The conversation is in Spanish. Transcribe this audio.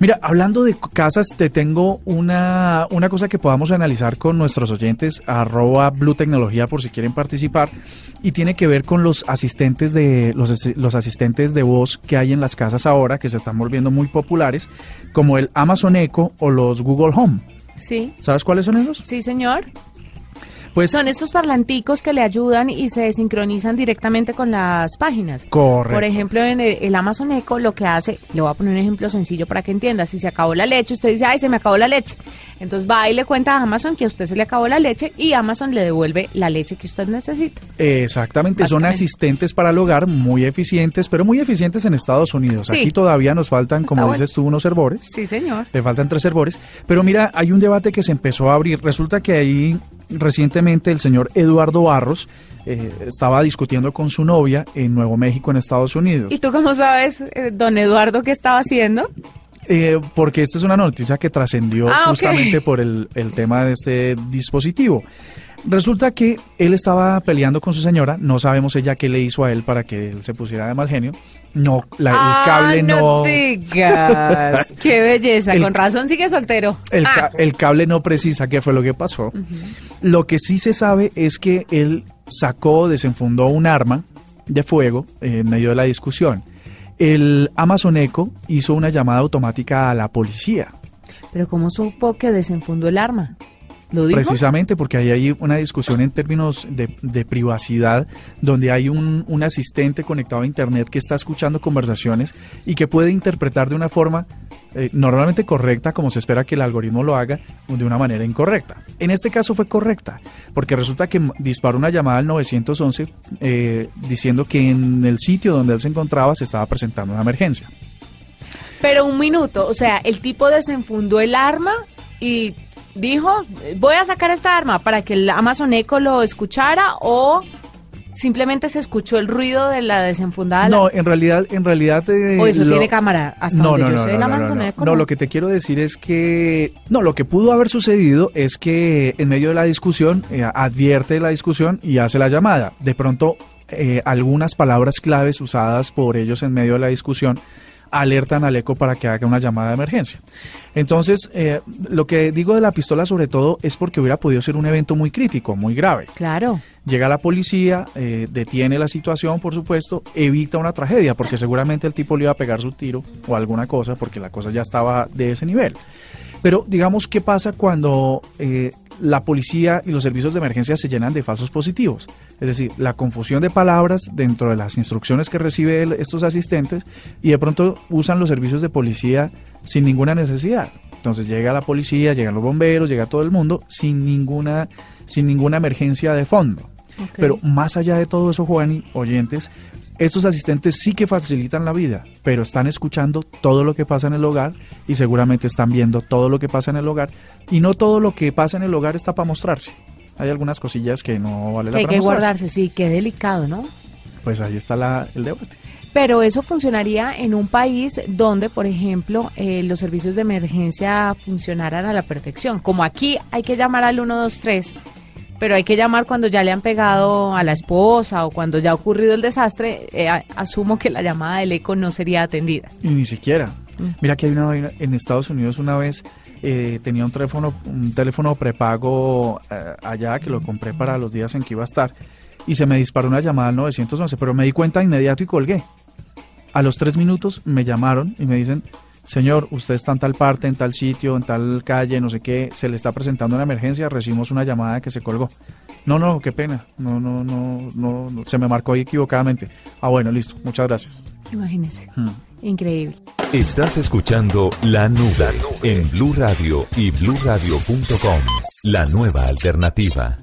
Mira, hablando de casas, te tengo una, una cosa que podamos analizar con nuestros oyentes, arroba Blue Tecnología por si quieren participar, y tiene que ver con los asistentes de los, los asistentes de voz que hay en las casas ahora, que se están volviendo muy populares, como el Amazon Echo o los Google Home. Sí. ¿Sabes cuáles son esos? Sí, señor. Pues Son estos parlanticos que le ayudan y se sincronizan directamente con las páginas. Correcto. Por ejemplo, en el, Amazon Echo lo que hace, le voy a poner un ejemplo sencillo para que entienda, si se acabó la leche, usted dice, ay, se me acabó la leche. Entonces va y le cuenta a Amazon que a usted se le acabó la leche y Amazon le devuelve la leche que usted necesita. Exactamente, son asistentes para el hogar muy eficientes, pero muy eficientes en Estados Unidos. Sí. Aquí todavía nos faltan, Está como bueno. dices tú, unos servores. Sí, señor. Le faltan tres servores. Pero mira, hay un debate que se empezó a abrir. Resulta que ahí recientemente el señor Eduardo Barros eh, estaba discutiendo con su novia en Nuevo México, en Estados Unidos. ¿Y tú cómo sabes, eh, don Eduardo, qué estaba haciendo? Eh, porque esta es una noticia que trascendió Ah, justamente por el, el tema de este dispositivo. Resulta que él estaba peleando con su señora, no sabemos ella qué le hizo a él para que él se pusiera de mal genio. No, la- Ah, el cable no, digas. qué belleza. El- Con razón sigue soltero. el, Ah. el cable no precisa qué fue lo que pasó. Lo que sí se sabe es que él sacó, desenfundó un arma de fuego en medio de la discusión. El Amazon Echo hizo una llamada automática a la policía. Pero ¿cómo supo que desenfundó el arma? ¿Lo dijo? Precisamente porque ahí hay una discusión en términos de, de privacidad, donde hay un, un asistente conectado a Internet que está escuchando conversaciones y que puede interpretar de una forma eh, normalmente correcta, como se espera que el algoritmo lo haga, o de una manera incorrecta. En este caso fue correcta, porque resulta que disparó una llamada al 911 eh, diciendo que en el sitio donde él se encontraba se estaba presentando una emergencia. Pero un minuto, o sea, el tipo desenfundó el arma y dijo, voy a sacar esta arma para que el Amazon Echo lo escuchara o simplemente se escuchó el ruido de la desenfundada. No, en realidad, en realidad. eh, o eso lo- tiene cámara hasta no, donde no, yo no, sé, no, el no, no, lo que te quiero decir es que, no, lo que pudo haber sucedido es que en medio de la discusión eh, advierte la discusión y hace la llamada. De pronto, eh, algunas palabras claves usadas por ellos en medio de la discusión alertan al eco para que haga una llamada de emergencia. Entonces, eh, lo que digo de la pistola sobre todo es porque hubiera podido ser un evento muy crítico, muy grave. Claro. Llega la policía, eh, detiene la situación, por supuesto, evita una tragedia, porque seguramente el tipo le iba a pegar su tiro o alguna cosa, porque la cosa ya estaba de ese nivel. Pero digamos, ¿qué pasa cuando eh, la policía y los servicios de emergencia se llenan de falsos positivos? Es decir, la confusión de palabras dentro de las instrucciones que recibe el- estos asistentes y de pronto usan los servicios de policía sin ninguna necesidad. Entonces llega la policía, llegan los bomberos, llega todo el mundo sin ninguna, sin ninguna emergencia de fondo. Pero más allá de todo eso, Juan y oyentes, estos asistentes sí que facilitan la vida, pero están escuchando todo lo que pasa en el hogar y seguramente están viendo todo lo que pasa en el hogar y no todo lo que pasa en el hogar está para mostrarse. Hay algunas cosillas que no vale Que la hay pena que mostrarse. guardarse, sí, qué delicado, ¿no? Pues ahí está la- el debate. Pero eso funcionaría en un país donde, por ejemplo, eh, los servicios de emergencia funcionaran a la perfección. Como aquí hay que llamar al 123, pero hay que llamar cuando ya le han pegado a la esposa o cuando ya ha ocurrido el desastre, eh, asumo que la llamada del eco no sería atendida. Y ni siquiera. Mira que hay una en Estados Unidos una vez eh, tenía un teléfono, un teléfono prepago eh, allá que lo compré para los días en que iba a estar y se me disparó una llamada al 911, pero me di cuenta de inmediato y colgué. A los tres minutos me llamaron y me dicen, señor, usted está en tal parte, en tal sitio, en tal calle, no sé qué, se le está presentando una emergencia, recibimos una llamada que se colgó. No, no, qué pena, no, no, no, no, no, se me marcó ahí equivocadamente. Ah, bueno, listo, muchas gracias. Imagínese. Hmm. Increíble. Estás escuchando La Nube en Blue Radio y bluradio.com. La nueva alternativa.